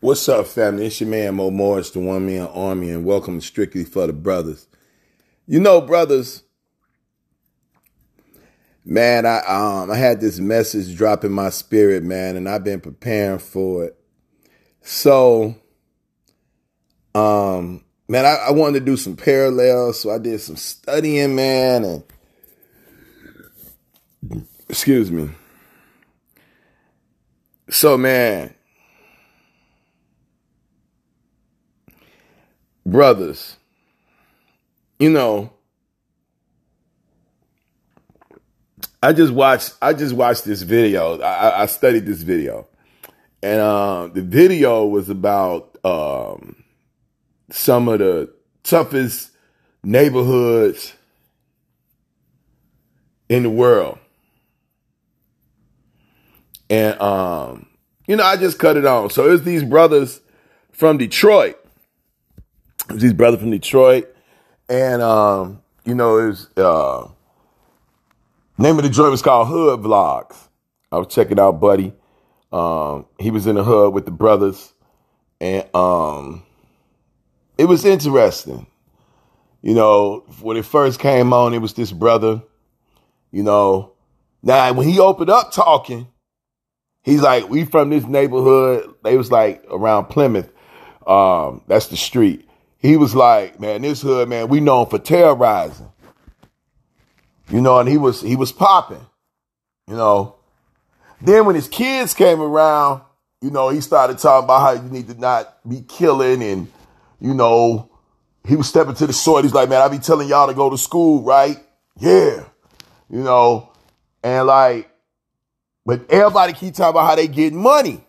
What's up, family? It's your man Mo Morris, the One Man Army, and welcome to Strictly for the Brothers. You know, brothers, man, I um I had this message drop in my spirit, man, and I've been preparing for it. So, um, man, I, I wanted to do some parallels, so I did some studying, man, and excuse me. So, man, brothers, you know, I just watched I just watched this video. I, I studied this video. And uh, the video was about um, some of the toughest neighborhoods in the world. And um, you know, I just cut it on. So it's these brothers from Detroit these brothers from Detroit, and um, you know, was uh, name of the joint was called Hood Vlogs. I was checking out Buddy. Um, he was in the hood with the brothers, and um, it was interesting. You know, when it first came on, it was this brother. You know, now when he opened up talking, he's like, "We from this neighborhood." They was like around Plymouth. Um, that's the street he was like, man, this hood, man, we known for terrorizing. You know, and he was he was popping. You know. Then when his kids came around, you know, he started talking about how you need to not be killing and, you know, he was stepping to the sword. He's like, man, I be telling y'all to go to school, right? Yeah. You know, and like, but everybody keep talking about how they get money.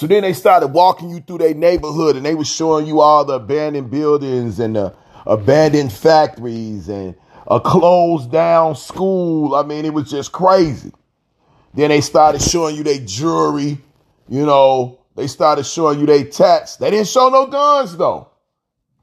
So then they started walking you through their neighborhood and they were showing you all the abandoned buildings and the abandoned factories and a closed down school. I mean, it was just crazy. Then they started showing you their jewelry, you know, they started showing you their tats. They didn't show no guns though.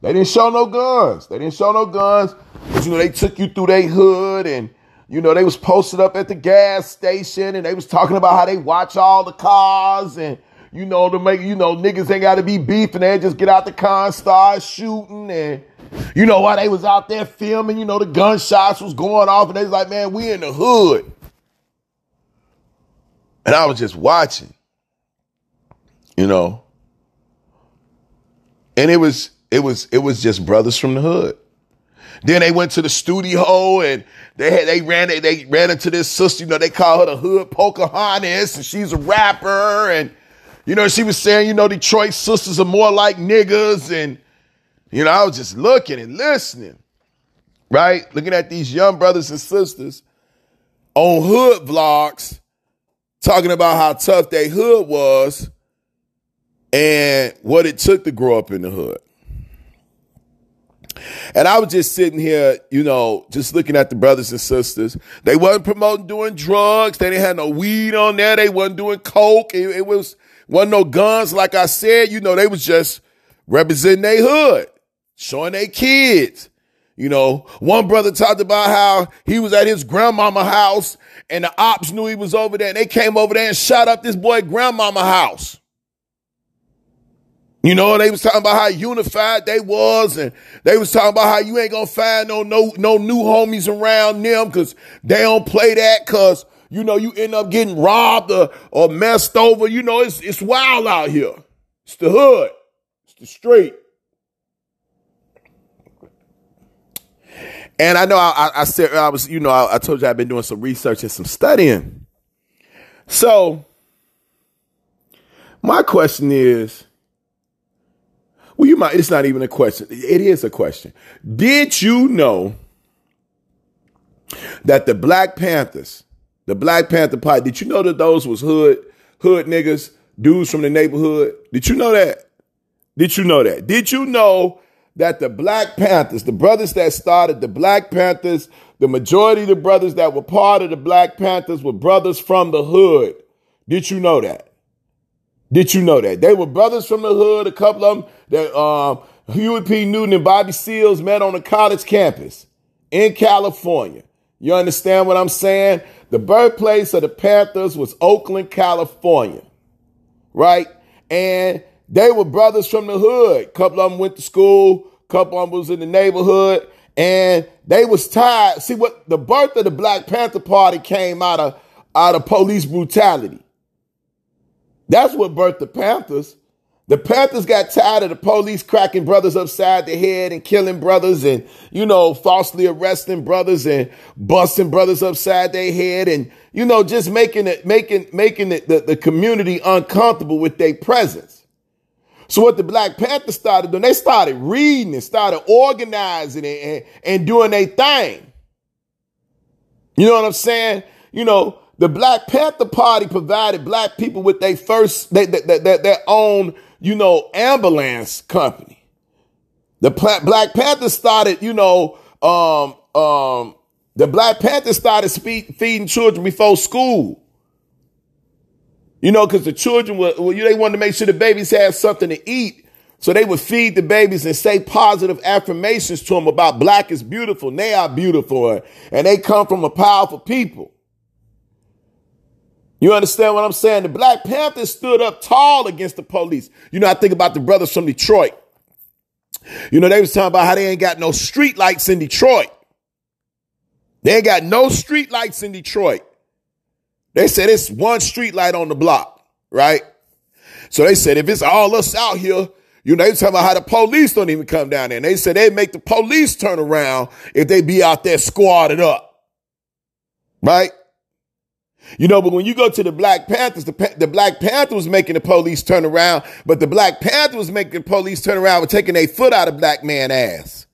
They didn't show no guns. They didn't show no guns. But you know, they took you through their hood and you know, they was posted up at the gas station and they was talking about how they watch all the cars and you know, to make, you know, niggas ain't got to be beefing. They just get out the and start shooting. And, you know, while they was out there filming, you know, the gunshots was going off. And they was like, man, we in the hood. And I was just watching, you know. And it was, it was, it was just brothers from the hood. Then they went to the studio and they had, they ran, they, they ran into this sister, you know, they call her the hood Pocahontas and she's a rapper and, you know, she was saying, you know, Detroit sisters are more like niggas. And, you know, I was just looking and listening, right? Looking at these young brothers and sisters on hood vlogs talking about how tough their hood was and what it took to grow up in the hood. And I was just sitting here, you know, just looking at the brothers and sisters. They wasn't promoting doing drugs. They didn't have no weed on there. They wasn't doing coke. It, it was wasn't no guns, like I said, you know, they was just representing their hood, showing their kids. You know, one brother talked about how he was at his grandmama house and the ops knew he was over there and they came over there and shot up this boy grandmama house. You know, they was talking about how unified they was, and they was talking about how you ain't gonna find no no no new homies around them because they don't play that because you know, you end up getting robbed or, or messed over. You know, it's, it's wild out here. It's the hood. It's the street. And I know I, I said I was, you know, I, I told you I've been doing some research and some studying. So my question is, well, you might, it's not even a question. It is a question. Did you know that the Black Panthers the Black Panther Party. Did you know that those was hood hood niggas, dudes from the neighborhood? Did you know that? Did you know that? Did you know that the Black Panthers, the brothers that started the Black Panthers, the majority of the brothers that were part of the Black Panthers were brothers from the hood? Did you know that? Did you know that? They were brothers from the hood. A couple of them that um, Huey P. Newton and Bobby Seals met on a college campus in California. You understand what I'm saying? The birthplace of the Panthers was Oakland, California, right? And they were brothers from the hood. A couple of them went to school, a couple of them was in the neighborhood, and they was tired. See what the birth of the Black Panther Party came out of out of police brutality. That's what birthed the Panthers. The Panthers got tired of the police cracking brothers upside the head and killing brothers and, you know, falsely arresting brothers and busting brothers upside their head and, you know, just making it, making, making it, the, the community uncomfortable with their presence. So what the Black Panthers started doing, they started reading and started organizing and, and, and doing their thing. You know what I'm saying? You know, the Black Panther Party provided black people with their first, they, they, they, their own, you know, ambulance company. The Black Panthers started, you know, um, um, the Black Panthers started feeding children before school. You know, because the children were, well, they wanted to make sure the babies had something to eat. So they would feed the babies and say positive affirmations to them about black is beautiful. And they are beautiful. And they come from a powerful people. You understand what I'm saying? The Black Panthers stood up tall against the police. You know, I think about the brothers from Detroit. You know, they was talking about how they ain't got no street lights in Detroit. They ain't got no street lights in Detroit. They said it's one street light on the block, right? So they said if it's all us out here, you know, they talking about how the police don't even come down there. And they said they make the police turn around if they be out there squatted up. Right? You know, but when you go to the Black Panthers, the, the Black Panther was making the police turn around, but the Black Panther was making the police turn around with taking a foot out of black man ass.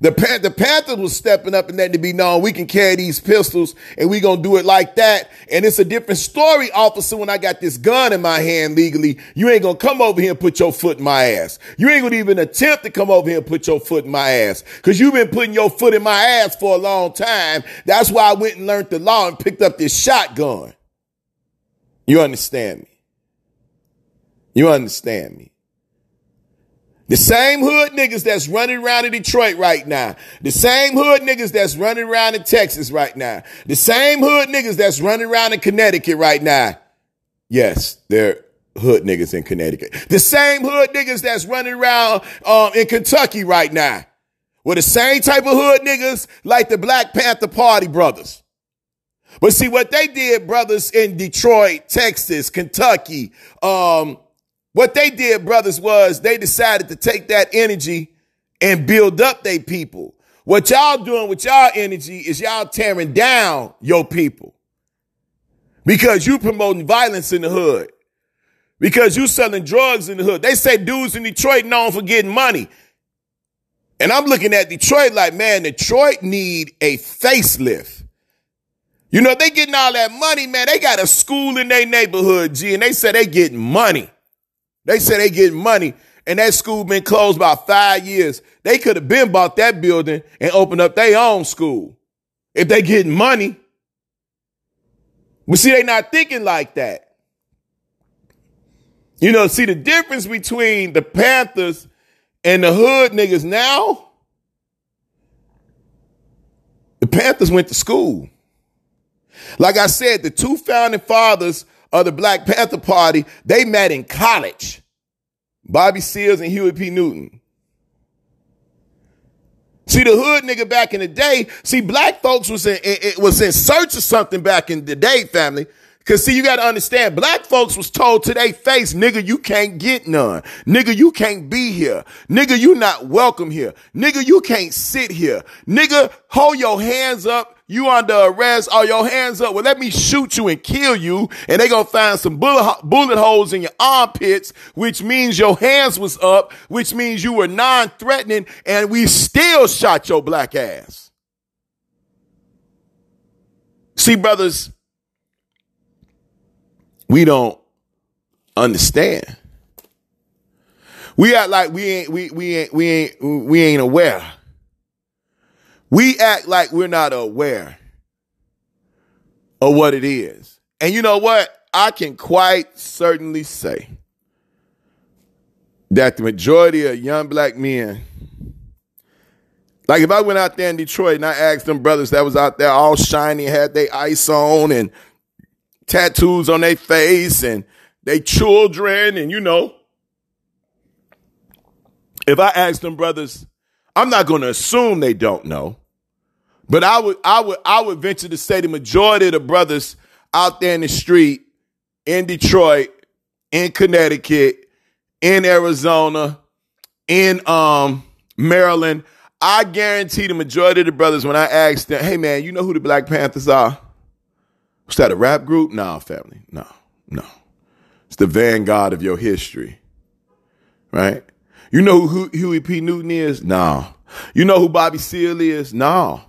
The, Pan- the Panthers was stepping up and letting it be known we can carry these pistols and we gonna do it like that. And it's a different story, officer, when I got this gun in my hand legally. You ain't gonna come over here and put your foot in my ass. You ain't gonna even attempt to come over here and put your foot in my ass. Cause you've been putting your foot in my ass for a long time. That's why I went and learned the law and picked up this shotgun. You understand me? You understand me? The same hood niggas that's running around in Detroit right now. The same hood niggas that's running around in Texas right now. The same hood niggas that's running around in Connecticut right now. Yes, they're hood niggas in Connecticut. The same hood niggas that's running around um, in Kentucky right now. Were the same type of hood niggas like the Black Panther Party brothers. But see what they did, brothers in Detroit, Texas, Kentucky, um, what they did, brothers, was they decided to take that energy and build up their people. What y'all doing with y'all energy is y'all tearing down your people. Because you promoting violence in the hood. Because you selling drugs in the hood. They say dudes in Detroit known for getting money. And I'm looking at Detroit like, man, Detroit need a facelift. You know, they getting all that money, man. They got a school in their neighborhood, G, and they say they getting money. They say they get money and that school been closed about five years. They could have been bought that building and opened up their own school if they getting money. But see, they not thinking like that. You know, see the difference between the Panthers and the hood niggas now. The Panthers went to school. Like I said, the two founding fathers of the Black Panther Party, they met in college. Bobby Seals and Huey P. Newton. See, the hood nigga back in the day, see, black folks was in, it was in search of something back in the day, family. Cause see, you gotta understand, black folks was told to their face, nigga, you can't get none. Nigga, you can't be here. Nigga, you not welcome here. Nigga, you can't sit here. Nigga, hold your hands up you under arrest, all your hands up. Well, let me shoot you and kill you. And they gonna find some bullet, bullet holes in your armpits, which means your hands was up, which means you were non-threatening and we still shot your black ass. See, brothers, we don't understand. We act like we ain't, we, we ain't, we ain't, we ain't aware. We act like we're not aware of what it is. And you know what? I can quite certainly say that the majority of young black men, like if I went out there in Detroit and I asked them brothers that was out there all shiny, had their ice on and tattoos on their face and they children and you know, if I ask them brothers, I'm not going to assume they don't know, but I would, I would, I would venture to say the majority of the brothers out there in the street in Detroit, in Connecticut, in Arizona, in um, Maryland, I guarantee the majority of the brothers, when I ask them, hey man, you know who the Black Panthers are? Was that a rap group? Nah, family. No, no. It's the vanguard of your history. Right? You know who Huey P. Newton is? No. You know who Bobby Seale is? No.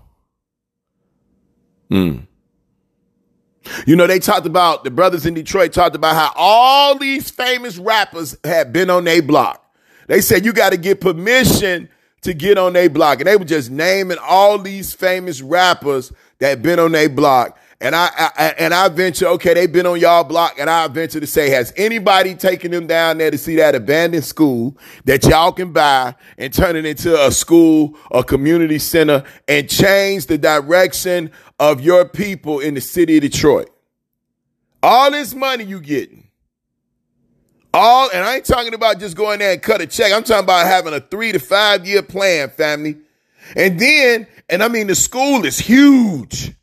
Hmm. You know, they talked about, the brothers in Detroit talked about how all these famous rappers had been on their block. They said you got to get permission to get on their block. And they were just naming all these famous rappers that been on their block. And I, I, and I venture, okay, they've been on y'all block, and I venture to say, has anybody taken them down there to see that abandoned school that y'all can buy and turn it into a school, a community center, and change the direction of your people in the city of Detroit? All this money you getting, all, and I ain't talking about just going there and cut a check. I'm talking about having a three to five year plan, family. And then, and I mean, the school is huge.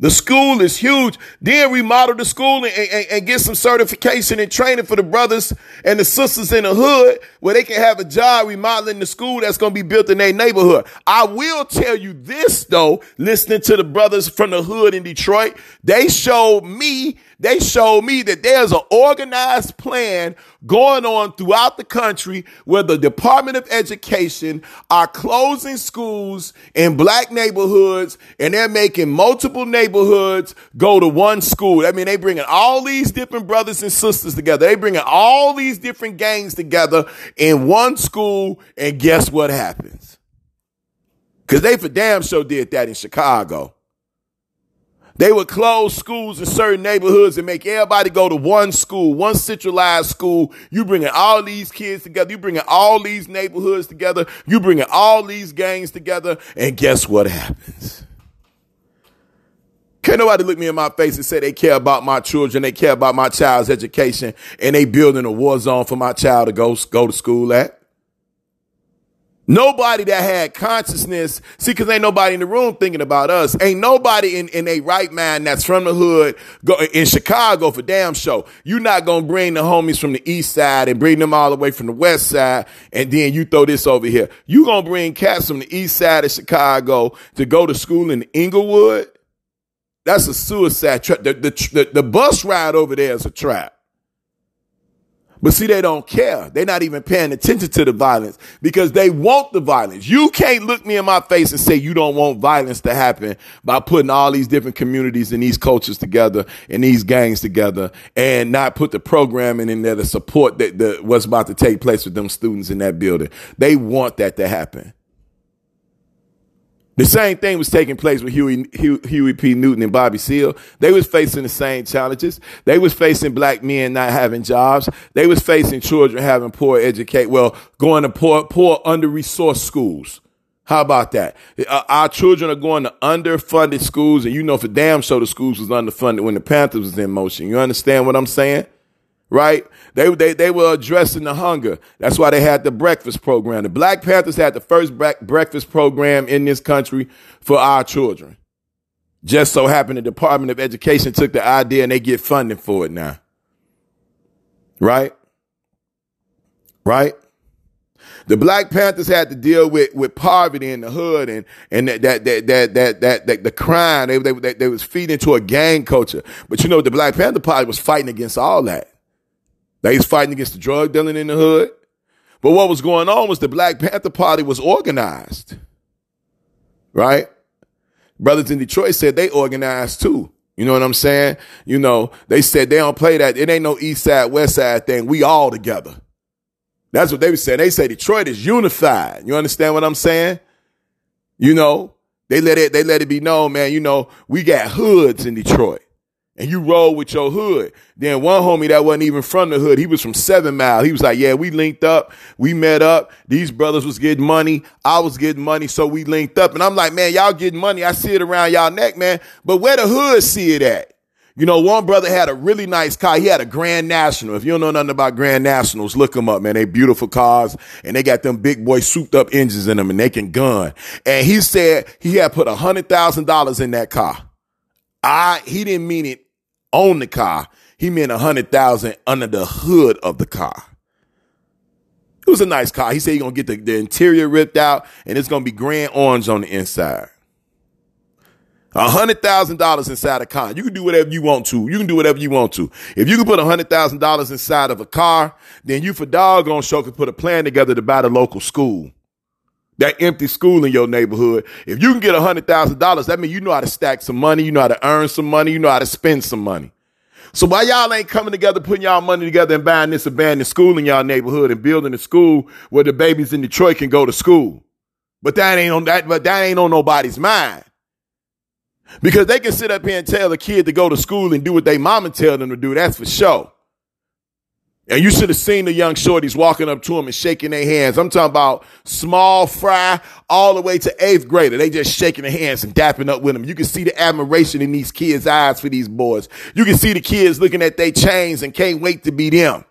The school is huge. Then remodel the school and, and, and, get some certification and training for the brothers and the sisters in the hood where they can have a job remodeling the school that's going to be built in their neighborhood. I will tell you this though, listening to the brothers from the hood in Detroit, they showed me they showed me that there's an organized plan going on throughout the country where the Department of Education are closing schools in black neighborhoods and they're making multiple neighborhoods go to one school. I mean, they bringing all these different brothers and sisters together. They bringing all these different gangs together in one school. And guess what happens? Cause they for damn sure did that in Chicago. They would close schools in certain neighborhoods and make everybody go to one school, one centralized school. You bringing all these kids together. You bringing all these neighborhoods together. You bringing all these gangs together. And guess what happens? Can't nobody look me in my face and say they care about my children, they care about my child's education, and they building a war zone for my child to go, go to school at. Nobody that had consciousness, see, cause ain't nobody in the room thinking about us. Ain't nobody in, in a right mind that's from the hood go, in Chicago for damn show. You're not gonna bring the homies from the east side and bring them all the way from the west side and then you throw this over here. You gonna bring cats from the east side of Chicago to go to school in Englewood? That's a suicide trap. The, the, the, the bus ride over there is a trap. But see, they don't care. They're not even paying attention to the violence because they want the violence. You can't look me in my face and say you don't want violence to happen by putting all these different communities and these cultures together and these gangs together and not put the programming in there to support that the, what's about to take place with them students in that building. They want that to happen. The same thing was taking place with Huey, Huey, Huey, P. Newton and Bobby Seale. They was facing the same challenges. They was facing black men not having jobs. They was facing children having poor educate, well, going to poor, poor under-resourced schools. How about that? Uh, our children are going to underfunded schools, and you know for damn sure the schools was underfunded when the Panthers was in motion. You understand what I'm saying? Right? They, they, they were addressing the hunger. That's why they had the breakfast program. The Black Panthers had the first breakfast program in this country for our children. Just so happened the Department of Education took the idea and they get funding for it now. Right? Right? The Black Panthers had to deal with, with poverty in the hood and, and that, that, that, that, that, that, that the crime. They, they, they was feeding into a gang culture. But you know, the Black Panther Party was fighting against all that. They was fighting against the drug dealing in the hood. But what was going on was the Black Panther Party was organized. Right? Brothers in Detroit said they organized too. You know what I'm saying? You know, they said they don't play that. It ain't no east side, west side thing. We all together. That's what they were saying. They say Detroit is unified. You understand what I'm saying? You know, they let it, they let it be known, man, you know, we got hoods in Detroit and you roll with your hood. Then one homie that wasn't even from the hood, he was from Seven Mile. He was like, yeah, we linked up. We met up. These brothers was getting money. I was getting money. So we linked up. And I'm like, man, y'all getting money. I see it around y'all neck, man. But where the hood see it at? You know, one brother had a really nice car. He had a Grand National. If you don't know nothing about Grand Nationals, look them up, man. They beautiful cars and they got them big boy souped up engines in them and they can gun. And he said he had put a hundred thousand dollars in that car. I, he didn't mean it on the car. He meant a hundred thousand under the hood of the car. It was a nice car. He said he's gonna get the, the interior ripped out and it's gonna be grand orange on the inside. A hundred thousand dollars inside a car. You can do whatever you want to. You can do whatever you want to. If you can put a hundred thousand dollars inside of a car, then you for doggone sure can put a plan together to buy the local school. That empty school in your neighborhood. If you can get a hundred thousand dollars, that means you know how to stack some money, you know how to earn some money, you know how to spend some money. So why y'all ain't coming together, putting y'all money together and buying this abandoned school in y'all neighborhood and building a school where the babies in Detroit can go to school? But that ain't on that, but that ain't on nobody's mind. Because they can sit up here and tell a kid to go to school and do what they mama tell them to do. That's for sure. And you should have seen the young shorties walking up to them and shaking their hands. I'm talking about small fry all the way to eighth grader. They just shaking their hands and dapping up with them. You can see the admiration in these kids' eyes for these boys. You can see the kids looking at their chains and can't wait to be them.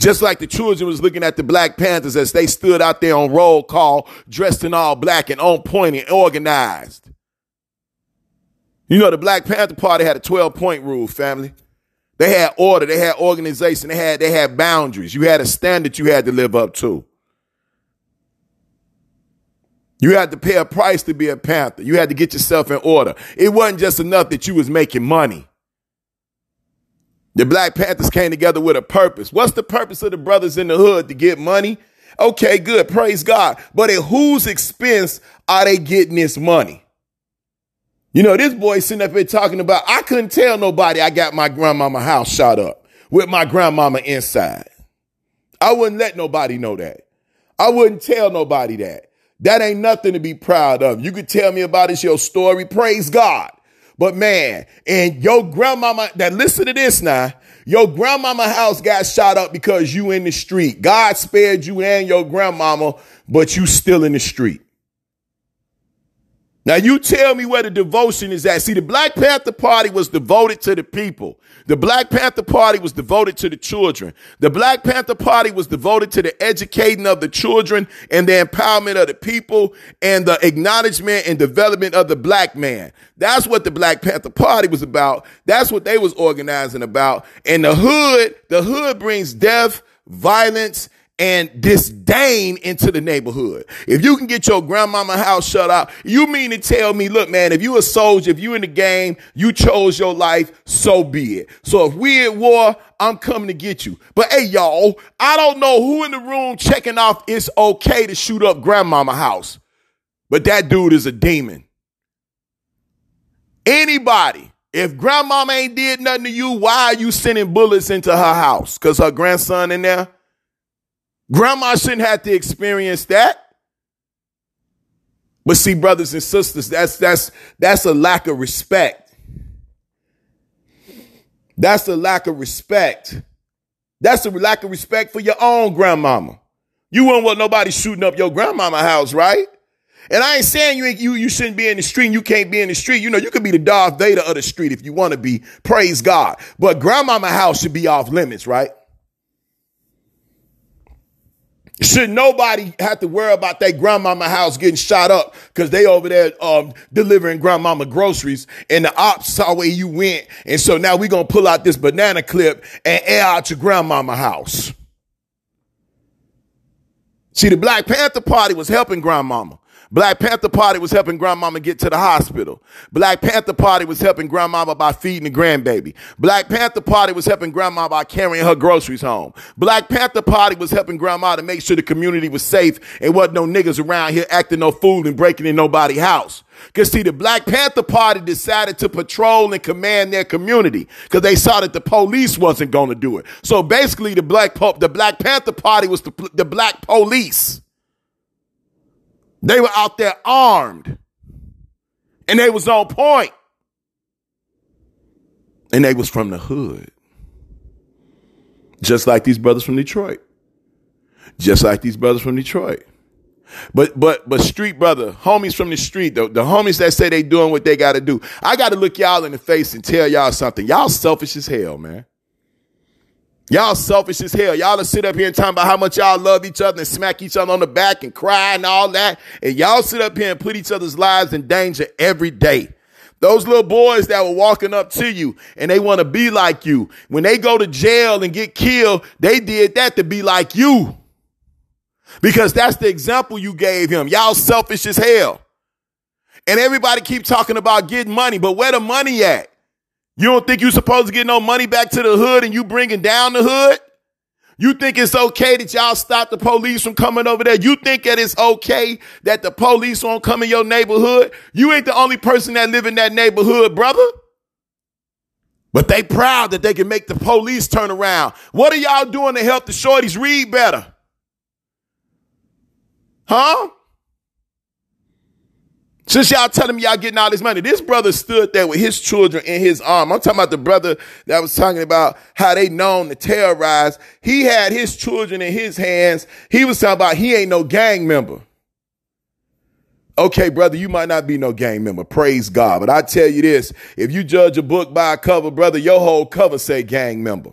Just like the children was looking at the Black Panthers as they stood out there on roll call, dressed in all black and on point and organized. You know, the Black Panther Party had a 12 point rule, family. They had order, they had organization, they had, they had boundaries. You had a standard you had to live up to. You had to pay a price to be a Panther. You had to get yourself in order. It wasn't just enough that you was making money. The Black Panthers came together with a purpose. What's the purpose of the brothers in the hood? To get money? Okay, good. Praise God. But at whose expense are they getting this money? You know, this boy sitting up here talking about, I couldn't tell nobody I got my grandmama house shot up with my grandmama inside. I wouldn't let nobody know that. I wouldn't tell nobody that. That ain't nothing to be proud of. You could tell me about it's your story. Praise God. But man, and your grandmama that listen to this now, your grandmama house got shot up because you in the street. God spared you and your grandmama, but you still in the street. Now you tell me where the devotion is at. See, the Black Panther Party was devoted to the people. The Black Panther Party was devoted to the children. The Black Panther Party was devoted to the educating of the children and the empowerment of the people and the acknowledgement and development of the black man. That's what the Black Panther Party was about. That's what they was organizing about. And the hood, the hood brings death, violence, and disdain into the neighborhood. If you can get your grandmama house shut out, you mean to tell me, look, man, if you a soldier, if you in the game, you chose your life, so be it. So if we at war, I'm coming to get you. But hey, y'all, I don't know who in the room checking off it's okay to shoot up grandmama house. But that dude is a demon. Anybody, if grandmama ain't did nothing to you, why are you sending bullets into her house? Cause her grandson in there? Grandma shouldn't have to experience that. But see, brothers and sisters, that's that's that's a lack of respect. That's a lack of respect. That's a lack of respect for your own grandmama. You wouldn't want nobody shooting up your grandmama house, right? And I ain't saying you ain't, you you shouldn't be in the street. You can't be in the street. You know, you could be the Darth Vader of the street if you want to be. Praise God. But grandmama house should be off limits, right? Should nobody have to worry about their grandmama house getting shot up because they over there um, delivering grandmama groceries and the ops saw where you went. And so now we're going to pull out this banana clip and air out your grandmama house. See, the Black Panther Party was helping grandmama. Black Panther Party was helping grandmama get to the hospital. Black Panther Party was helping grandmama by feeding the grandbaby. Black Panther Party was helping grandma by carrying her groceries home. Black Panther Party was helping grandma to make sure the community was safe and wasn't no niggas around here acting no fool and breaking in nobody's house. Cause see, the Black Panther Party decided to patrol and command their community because they saw that the police wasn't going to do it. So basically, the Black po- the Black Panther Party was the, the Black police. They were out there armed. And they was on point. And they was from the hood. Just like these brothers from Detroit. Just like these brothers from Detroit. But but but street brother, homies from the street, the, the homies that say they doing what they gotta do. I gotta look y'all in the face and tell y'all something. Y'all selfish as hell, man. Y'all selfish as hell. Y'all to sit up here and talk about how much y'all love each other and smack each other on the back and cry and all that. And y'all sit up here and put each other's lives in danger every day. Those little boys that were walking up to you and they want to be like you. When they go to jail and get killed, they did that to be like you. Because that's the example you gave him. Y'all selfish as hell. And everybody keep talking about getting money, but where the money at? You don't think you're supposed to get no money back to the hood and you bringing down the hood? You think it's okay that y'all stop the police from coming over there? You think that it's okay that the police won't come in your neighborhood? You ain't the only person that live in that neighborhood, brother. But they proud that they can make the police turn around. What are y'all doing to help the shorties read better? Huh? Since y'all telling me y'all getting all this money, this brother stood there with his children in his arm. I'm talking about the brother that was talking about how they known to terrorize. He had his children in his hands. He was talking about he ain't no gang member. Okay, brother, you might not be no gang member. Praise God. But I tell you this, if you judge a book by a cover, brother, your whole cover say gang member.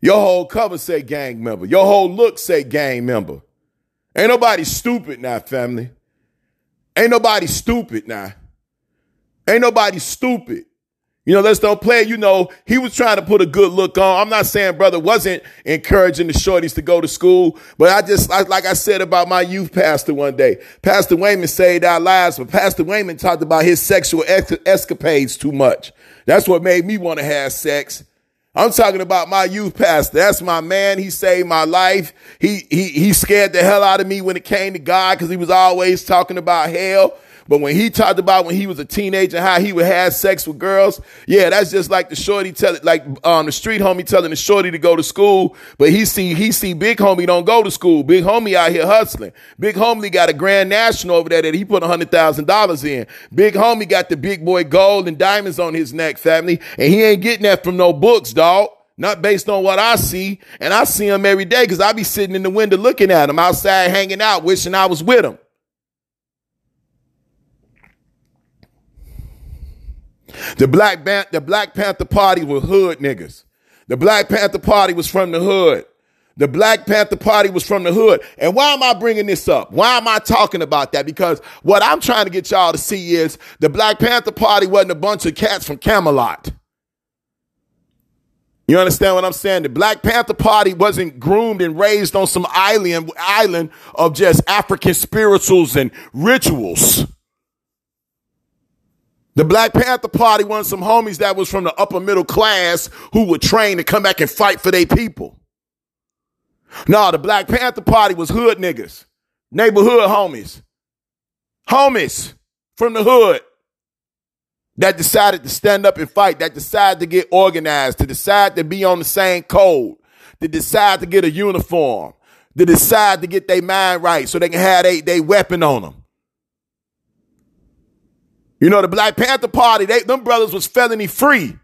Your whole cover say gang member. Your whole look say gang member. Ain't nobody stupid now, family. Ain't nobody stupid now. Ain't nobody stupid. You know, let's don't play. You know, he was trying to put a good look on. I'm not saying brother wasn't encouraging the shorties to go to school, but I just, like I said about my youth pastor one day, Pastor Wayman saved our lives, but Pastor Wayman talked about his sexual escapades too much. That's what made me want to have sex. I'm talking about my youth pastor. That's my man. He saved my life. He, he, he scared the hell out of me when it came to God because he was always talking about hell. But when he talked about when he was a teenager, how he would have sex with girls, yeah, that's just like the shorty tell like um the street homie telling the shorty to go to school. But he see he see big homie don't go to school. Big homie out here hustling. Big homie got a grand national over there that he put a hundred thousand dollars in. Big homie got the big boy gold and diamonds on his neck, family, and he ain't getting that from no books, dog not based on what I see. And I see him every day because I be sitting in the window looking at him outside hanging out, wishing I was with him. The Black, Ban- the Black Panther Party was hood niggas. The Black Panther Party was from the hood. The Black Panther Party was from the hood. And why am I bringing this up? Why am I talking about that? Because what I'm trying to get y'all to see is the Black Panther Party wasn't a bunch of cats from Camelot. You understand what I'm saying? The Black Panther Party wasn't groomed and raised on some island, island of just African spirituals and rituals. The Black Panther Party wanted some homies that was from the upper middle class who were trained to come back and fight for their people. No, the Black Panther Party was hood niggas, neighborhood homies, homies from the hood that decided to stand up and fight, that decided to get organized, to decide to be on the same code, to decide to get a uniform, to decide to get their mind right so they can have their weapon on them. You know, the Black Panther Party, they, them brothers was felony free.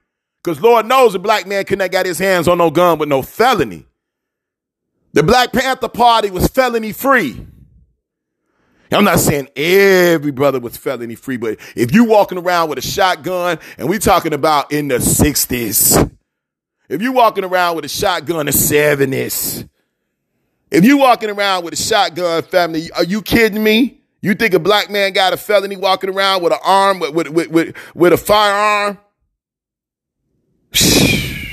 Because Lord knows a black man couldn't have got his hands on no gun with no felony. The Black Panther Party was felony free. I'm not saying every brother was felony free, but if you walking around with a shotgun, and we talking about in the 60s, if you walking around with a shotgun in the 70s, if you walking around with a shotgun family, are you kidding me? You think a black man got a felony walking around with an arm, with, with, with, with, with a firearm?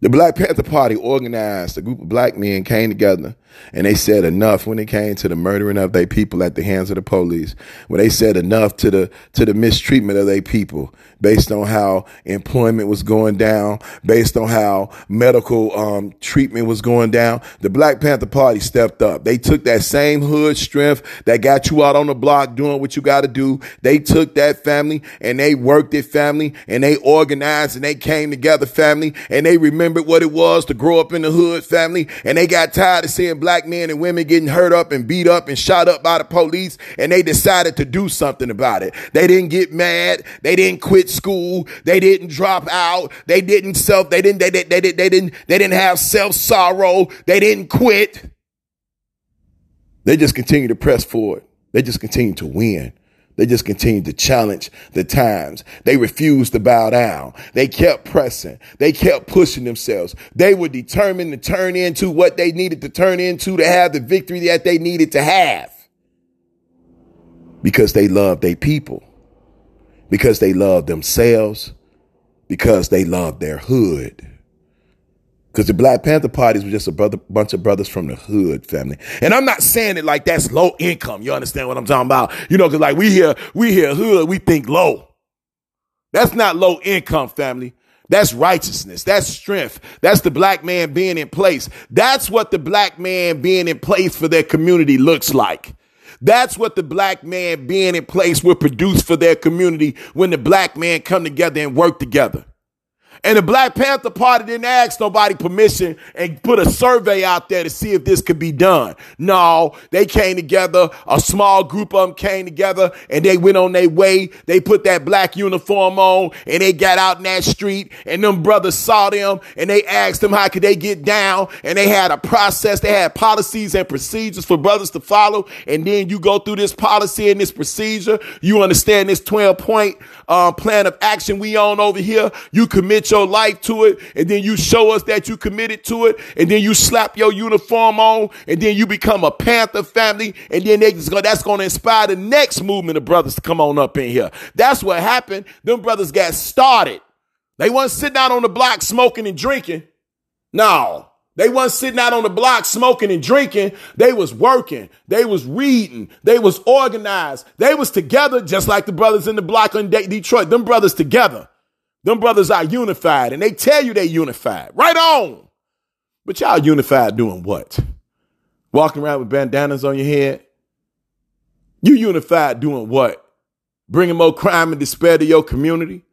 The Black Panther Party organized, a group of black men came together and they said enough when it came to the murdering of their people at the hands of the police. When they said enough to the to the mistreatment of their people based on how employment was going down, based on how medical um, treatment was going down, the Black Panther Party stepped up. They took that same hood strength that got you out on the block doing what you got to do. They took that family and they worked it family and they organized and they came together family and they remembered what it was to grow up in the hood family and they got tired of seeing black men and women getting hurt up and beat up and shot up by the police and they decided to do something about it. They didn't get mad. They didn't quit school. They didn't drop out. They didn't self, they didn't, they, they, they, they, they didn't, they didn't have self sorrow. They didn't quit. They just continue to press forward. They just continue to win. They just continued to challenge the times. They refused to bow down. They kept pressing. They kept pushing themselves. They were determined to turn into what they needed to turn into to have the victory that they needed to have. Because they loved their people. Because they loved themselves. Because they loved their hood. Because the Black Panther parties were just a brother, bunch of brothers from the hood family. And I'm not saying it like that's low income. You understand what I'm talking about? You know, cause like we hear, we hear hood, we think low. That's not low income family. That's righteousness. That's strength. That's the black man being in place. That's what the black man being in place for their community looks like. That's what the black man being in place will produce for their community when the black man come together and work together. And the Black Panther Party didn't ask nobody permission and put a survey out there to see if this could be done. No, they came together. A small group of them came together and they went on their way. They put that black uniform on and they got out in that street and them brothers saw them and they asked them how could they get down and they had a process. They had policies and procedures for brothers to follow. And then you go through this policy and this procedure. You understand this 12 point uh, plan of action we on over here. You commit your life to it, and then you show us that you committed to it, and then you slap your uniform on, and then you become a Panther family, and then they go, that's going to inspire the next movement of brothers to come on up in here. That's what happened. Them brothers got started. They wasn't sitting out on the block smoking and drinking. No. They wasn't sitting out on the block smoking and drinking. They was working. They was reading. They was organized. They was together just like the brothers in the block in Detroit. Them brothers together. Them brothers are unified and they tell you they unified. Right on. But y'all unified doing what? Walking around with bandanas on your head? You unified doing what? Bringing more crime and despair to your community?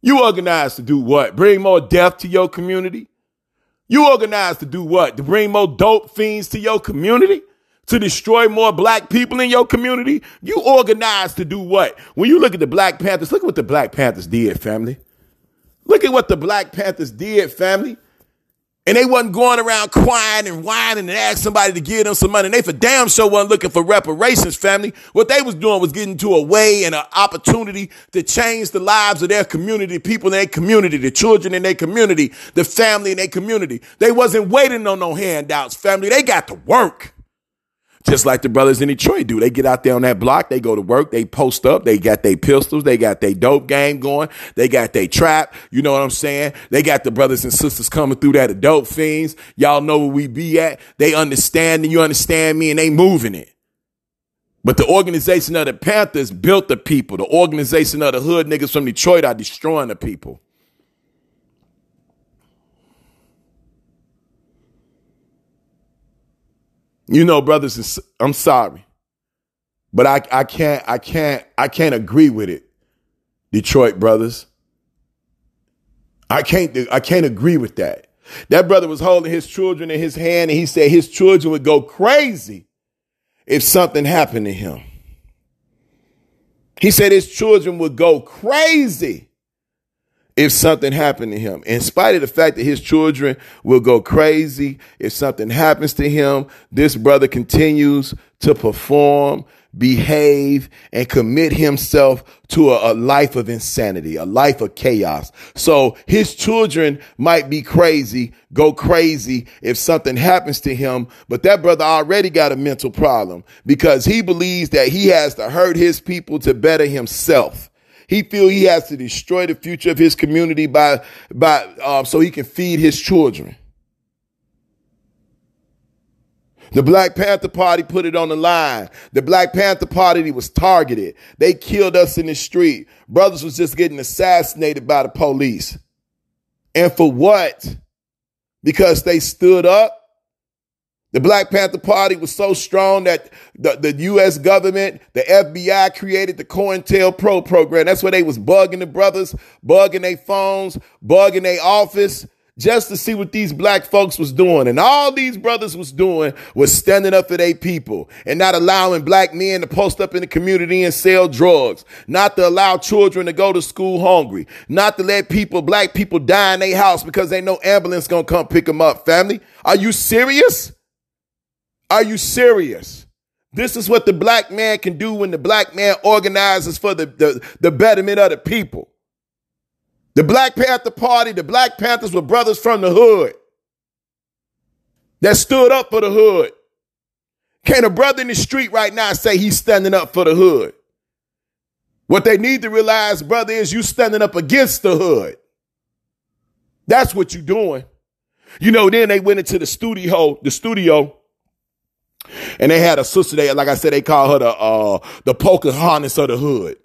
You organized to do what? Bring more death to your community? You organized to do what? To bring more dope fiends to your community? To destroy more black people in your community? You organized to do what? When you look at the Black Panthers, look at what the Black Panthers did, family. Look at what the Black Panthers did, family. And they wasn't going around crying and whining and asking somebody to give them some money. And they for damn sure wasn't looking for reparations, family. What they was doing was getting to a way and an opportunity to change the lives of their community, people in their community, the children in their community, the family in their community. They wasn't waiting on no handouts, family. They got to work. Just like the brothers in Detroit do. They get out there on that block, they go to work, they post up, they got their pistols, they got their dope game going, they got their trap, you know what I'm saying? They got the brothers and sisters coming through that dope fiends. Y'all know where we be at. They understand and you understand me and they moving it. But the organization of the Panthers built the people. The organization of the hood niggas from Detroit are destroying the people. You know, brothers, I'm sorry, but I, I can't, I can't, I can't agree with it. Detroit brothers. I can't, I can't agree with that. That brother was holding his children in his hand and he said his children would go crazy if something happened to him. He said his children would go crazy if something happened to him. In spite of the fact that his children will go crazy if something happens to him, this brother continues to perform, behave, and commit himself to a, a, life of insanity, a life of chaos. So his children might be crazy, go crazy if something happens to him, but that brother already got a mental problem because he believes that he has to hurt his people to better himself. He feel he has to destroy the future of his community by, by, uh, so he can feed his children. The Black Panther Party put it on the line. The Black Panther Party was targeted. They killed us in the street. Brothers was just getting assassinated by the police. And for what? Because they stood up the Black Panther Party was so strong that the, the U.S. government, the FBI created the COINTELPRO program. That's where they was bugging the brothers, bugging their phones, bugging their office, just to see what these black folks was doing. And all these brothers was doing was standing up for their people and not allowing black men to post up in the community and sell drugs, not to allow children to go to school hungry, not to let people, black people die in their house because they know ambulance gonna come pick them up. Family, are you serious? Are you serious? This is what the black man can do when the black man organizes for the, the, the betterment of the people. The Black Panther Party, the Black Panthers were brothers from the hood that stood up for the hood. Can a brother in the street right now say he's standing up for the hood? What they need to realize, brother, is you standing up against the hood. That's what you're doing. You know, then they went into the studio, the studio, and they had a sister They like I said, they call her the uh the Pocahontas of the hood.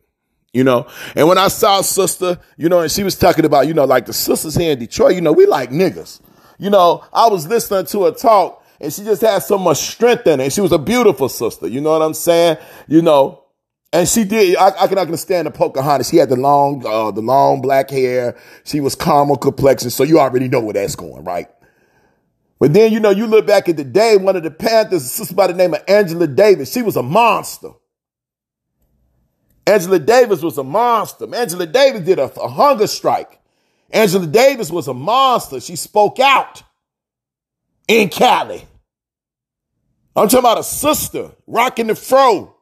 You know, and when I saw sister, you know, and she was talking about, you know, like the sisters here in Detroit, you know, we like niggas. You know, I was listening to her talk and she just had so much strength in it. And she was a beautiful sister. You know what I'm saying? You know, and she did. I, I understand the Pocahontas. She had the long, uh, the long black hair. She was caramel complexion. So you already know where that's going, right? But then, you know, you look back at the day, one of the Panthers, a sister by the name of Angela Davis, she was a monster. Angela Davis was a monster. Angela Davis did a, a hunger strike. Angela Davis was a monster. She spoke out in Cali. I'm talking about a sister rocking the fro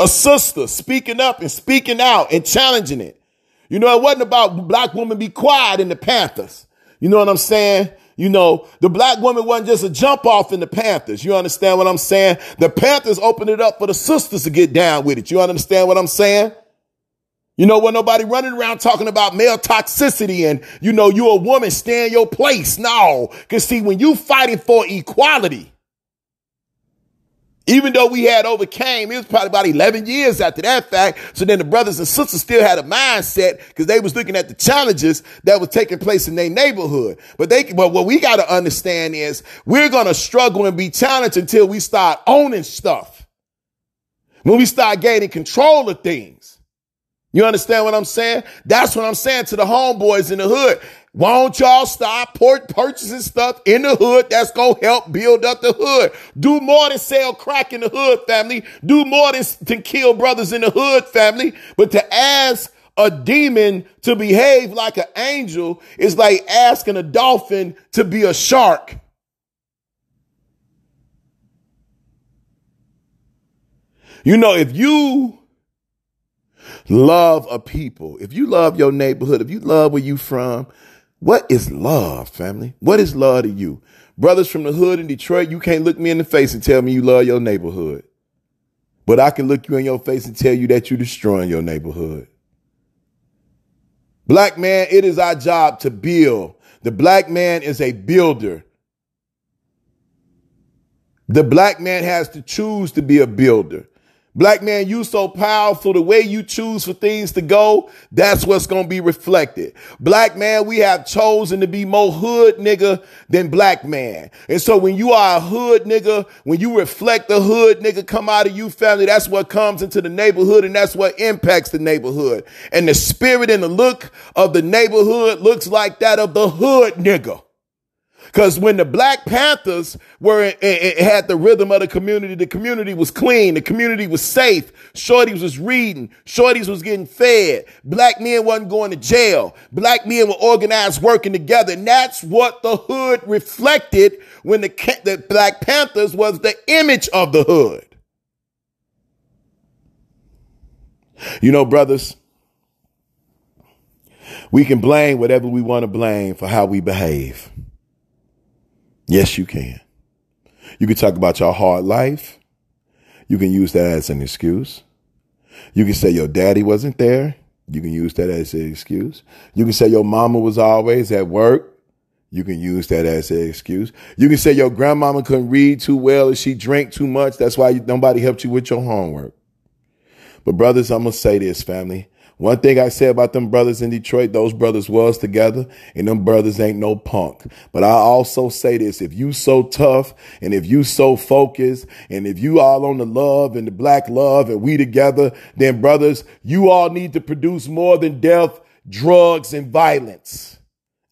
a sister speaking up and speaking out and challenging it. You know, it wasn't about black women be quiet in the Panthers. You know what I'm saying? You know, the black woman wasn't just a jump off in the Panthers. You understand what I'm saying? The Panthers opened it up for the sisters to get down with it. You understand what I'm saying? You know, when nobody running around talking about male toxicity and, you know, you a woman, stay in your place. No. Cause see, when you fighting for equality, even though we had overcame, it was probably about 11 years after that fact. So then the brothers and sisters still had a mindset because they was looking at the challenges that was taking place in their neighborhood. But they, but what we got to understand is we're going to struggle and be challenged until we start owning stuff. When we start gaining control of things. You understand what I'm saying? That's what I'm saying to the homeboys in the hood. Won't y'all stop purchasing stuff in the hood that's going to help build up the hood? Do more than sell crack in the hood, family. Do more than to kill brothers in the hood, family. But to ask a demon to behave like an angel is like asking a dolphin to be a shark. You know, if you love a people, if you love your neighborhood, if you love where you from, what is love, family? What is love to you? Brothers from the hood in Detroit, you can't look me in the face and tell me you love your neighborhood. But I can look you in your face and tell you that you're destroying your neighborhood. Black man, it is our job to build. The black man is a builder. The black man has to choose to be a builder. Black man, you so powerful. The way you choose for things to go, that's what's going to be reflected. Black man, we have chosen to be more hood nigga than black man. And so when you are a hood nigga, when you reflect the hood nigga come out of you family, that's what comes into the neighborhood and that's what impacts the neighborhood. And the spirit and the look of the neighborhood looks like that of the hood nigga. Because when the Black Panthers were it had the rhythm of the community, the community was clean, the community was safe. Shorties was reading, shorties was getting fed. Black men wasn't going to jail. Black men were organized, working together, and that's what the hood reflected when the the Black Panthers was the image of the hood. You know, brothers, we can blame whatever we want to blame for how we behave. Yes, you can. You can talk about your hard life. You can use that as an excuse. You can say your daddy wasn't there. You can use that as an excuse. You can say your mama was always at work. You can use that as an excuse. You can say your grandmama couldn't read too well or she drank too much. That's why nobody helped you with your homework. But brothers, I'm going to say this, family. One thing I say about them brothers in Detroit, those brothers was together and them brothers ain't no punk. But I also say this, if you so tough and if you so focused and if you all on the love and the black love and we together, then brothers, you all need to produce more than death, drugs and violence.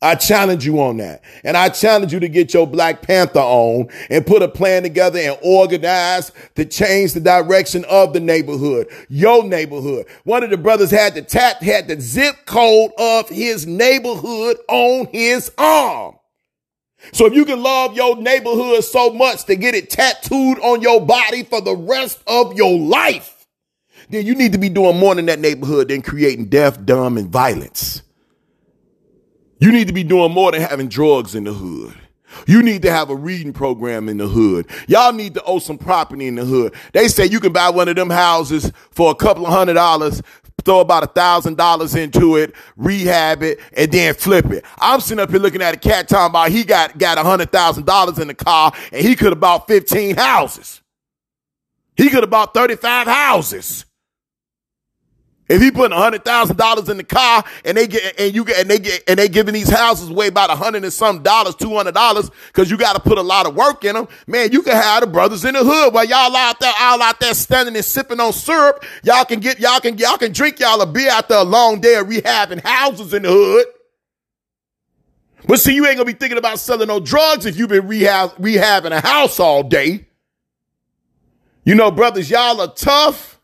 I challenge you on that. And I challenge you to get your Black Panther on and put a plan together and organize to change the direction of the neighborhood, your neighborhood. One of the brothers had the tap, had the zip code of his neighborhood on his arm. So if you can love your neighborhood so much to get it tattooed on your body for the rest of your life, then you need to be doing more in that neighborhood than creating death, dumb, and violence. You need to be doing more than having drugs in the hood. You need to have a reading program in the hood. Y'all need to own some property in the hood. They say you can buy one of them houses for a couple of hundred dollars, throw about a thousand dollars into it, rehab it, and then flip it. I'm sitting up here looking at a cat talking about he got, got a hundred thousand dollars in the car and he could have bought 15 houses. He could have bought 35 houses. If he putting hundred thousand dollars in the car and they get and you get and they get and they giving these houses away about a hundred and some dollars, two hundred dollars, because you got to put a lot of work in them. Man, you can have the brothers in the hood while y'all out there, all out there standing and sipping on syrup. Y'all can get y'all can y'all can drink y'all a beer after a long day of rehabbing houses in the hood. But see, you ain't gonna be thinking about selling no drugs if you've been rehab rehabbing a house all day. You know, brothers, y'all are tough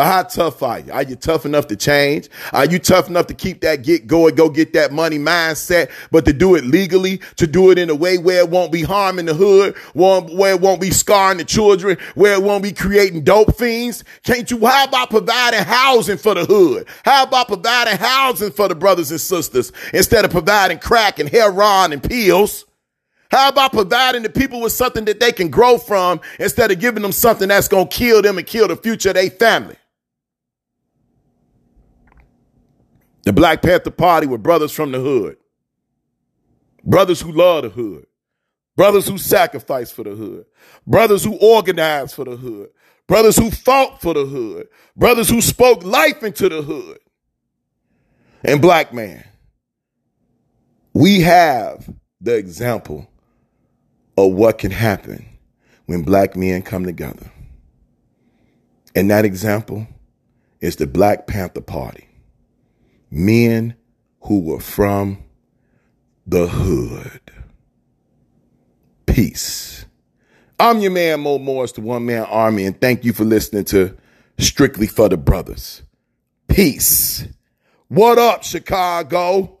but how tough are you? Are you tough enough to change? Are you tough enough to keep that get going, go get that money mindset, but to do it legally, to do it in a way where it won't be harming the hood, where it won't be scarring the children, where it won't be creating dope fiends? Can't you? How about providing housing for the hood? How about providing housing for the brothers and sisters instead of providing crack and heroin and pills? How about providing the people with something that they can grow from instead of giving them something that's going to kill them and kill the future of their family? The Black Panther Party were brothers from the hood, brothers who love the hood, brothers who sacrificed for the hood, brothers who organized for the hood, brothers who fought for the hood, brothers who spoke life into the hood. And black man, we have the example of what can happen when black men come together. And that example is the Black Panther Party men who were from the hood. Peace. I'm your man, Mo Morris, the one man army, and thank you for listening to Strictly for the Brothers. Peace. What up, Chicago?